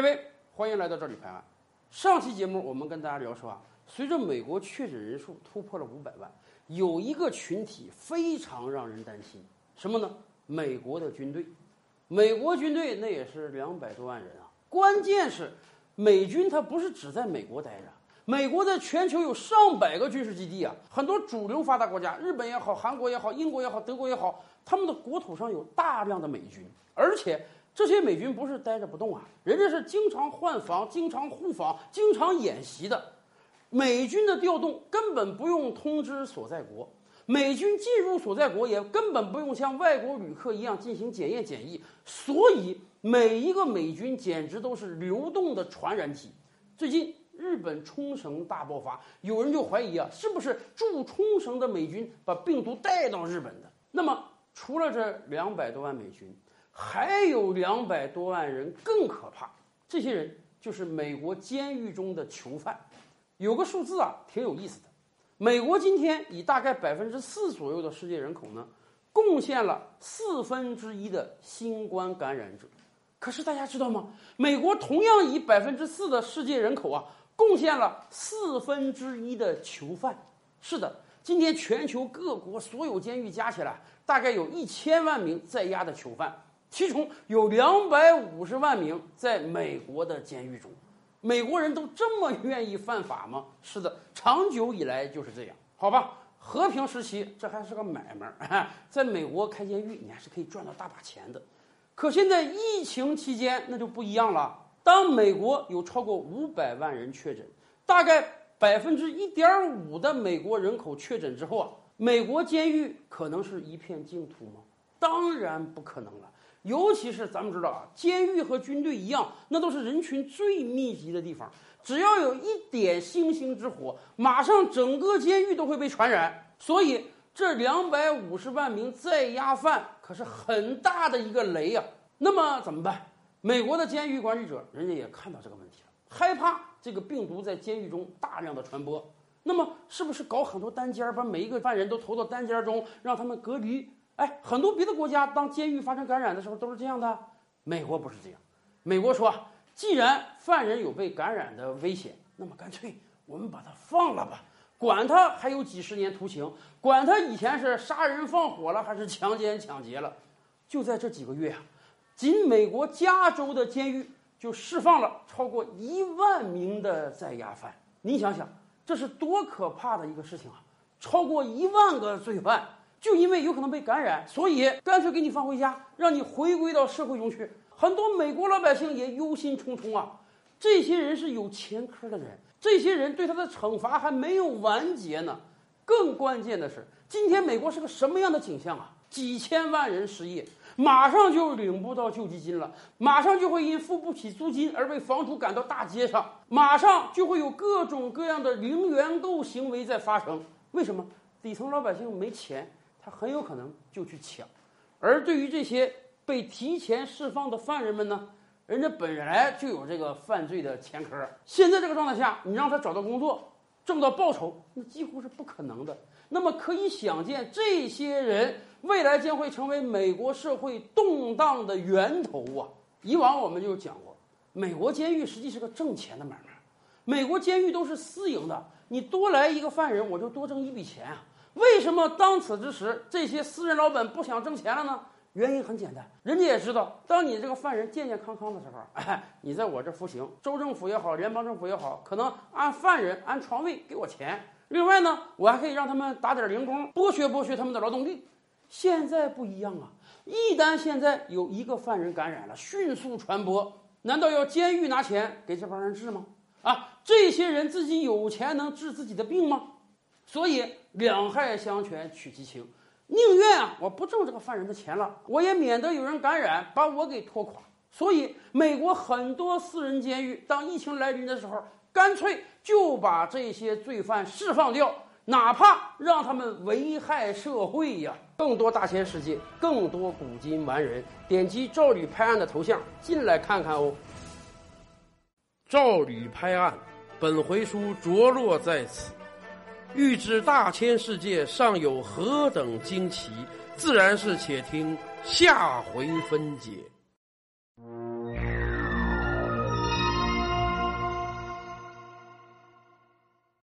各位欢迎来到这里拍案。上期节目我们跟大家聊说啊，随着美国确诊人数突破了五百万，有一个群体非常让人担心，什么呢？美国的军队。美国军队那也是两百多万人啊，关键是美军它不是只在美国待着，美国在全球有上百个军事基地啊，很多主流发达国家，日本也好，韩国也好，英国也好，德国也好，他们的国土上有大量的美军，而且。这些美军不是待着不动啊，人家是经常换防、经常互防、经常演习的。美军的调动根本不用通知所在国，美军进入所在国也根本不用像外国旅客一样进行检验检疫，所以每一个美军简直都是流动的传染体。最近日本冲绳大爆发，有人就怀疑啊，是不是驻冲绳的美军把病毒带到日本的？那么除了这两百多万美军。还有两百多万人更可怕，这些人就是美国监狱中的囚犯。有个数字啊，挺有意思的。美国今天以大概百分之四左右的世界人口呢，贡献了四分之一的新冠感染者。可是大家知道吗？美国同样以百分之四的世界人口啊，贡献了四分之一的囚犯。是的，今天全球各国所有监狱加起来，大概有一千万名在押的囚犯。其中有两百五十万名在美国的监狱中，美国人都这么愿意犯法吗？是的，长久以来就是这样。好吧，和平时期这还是个买卖，在美国开监狱你还是可以赚到大把钱的。可现在疫情期间那就不一样了。当美国有超过五百万人确诊，大概百分之一点五的美国人口确诊之后啊，美国监狱可能是一片净土吗？当然不可能了。尤其是咱们知道啊，监狱和军队一样，那都是人群最密集的地方。只要有一点星星之火，马上整个监狱都会被传染。所以，这两百五十万名在押犯可是很大的一个雷呀。那么怎么办？美国的监狱管理者人家也看到这个问题了，害怕这个病毒在监狱中大量的传播。那么，是不是搞很多单间，把每一个犯人都投到单间中，让他们隔离？哎，很多别的国家当监狱发生感染的时候都是这样的，美国不是这样。美国说，既然犯人有被感染的危险，那么干脆我们把他放了吧，管他还有几十年徒刑，管他以前是杀人放火了还是强奸抢劫了。就在这几个月啊，仅美国加州的监狱就释放了超过一万名的在押犯。你想想，这是多可怕的一个事情啊！超过一万个罪犯。就因为有可能被感染，所以干脆给你放回家，让你回归到社会中去。很多美国老百姓也忧心忡忡啊。这些人是有前科的人，这些人对他的惩罚还没有完结呢。更关键的是，今天美国是个什么样的景象啊？几千万人失业，马上就领不到救济金了，马上就会因付不起租金而被房主赶到大街上，马上就会有各种各样的零元购行为在发生。为什么？底层老百姓没钱。他很有可能就去抢，而对于这些被提前释放的犯人们呢，人家本来就有这个犯罪的前科，现在这个状态下，你让他找到工作，挣到报酬，那几乎是不可能的。那么可以想见，这些人未来将会成为美国社会动荡的源头啊！以往我们就讲过，美国监狱实际是个挣钱的买卖，美国监狱都是私营的，你多来一个犯人，我就多挣一笔钱啊。为什么当此之时，这些私人老板不想挣钱了呢？原因很简单，人家也知道，当你这个犯人健健康康的时候，哎，你在我这服刑，州政府也好，联邦政府也好，可能按犯人按床位给我钱。另外呢，我还可以让他们打点零工，剥削剥削他们的劳动力。现在不一样啊，一旦现在有一个犯人感染了，迅速传播，难道要监狱拿钱给这帮人治吗？啊，这些人自己有钱能治自己的病吗？所以两害相权取其轻，宁愿啊我不挣这个犯人的钱了，我也免得有人感染把我给拖垮。所以美国很多私人监狱当疫情来临的时候，干脆就把这些罪犯释放掉，哪怕让他们危害社会呀。更多大千世界，更多古今完人，点击赵吕拍案的头像进来看看哦。赵吕拍案，本回书着落在此。欲知大千世界尚有何等惊奇，自然是且听下回分解。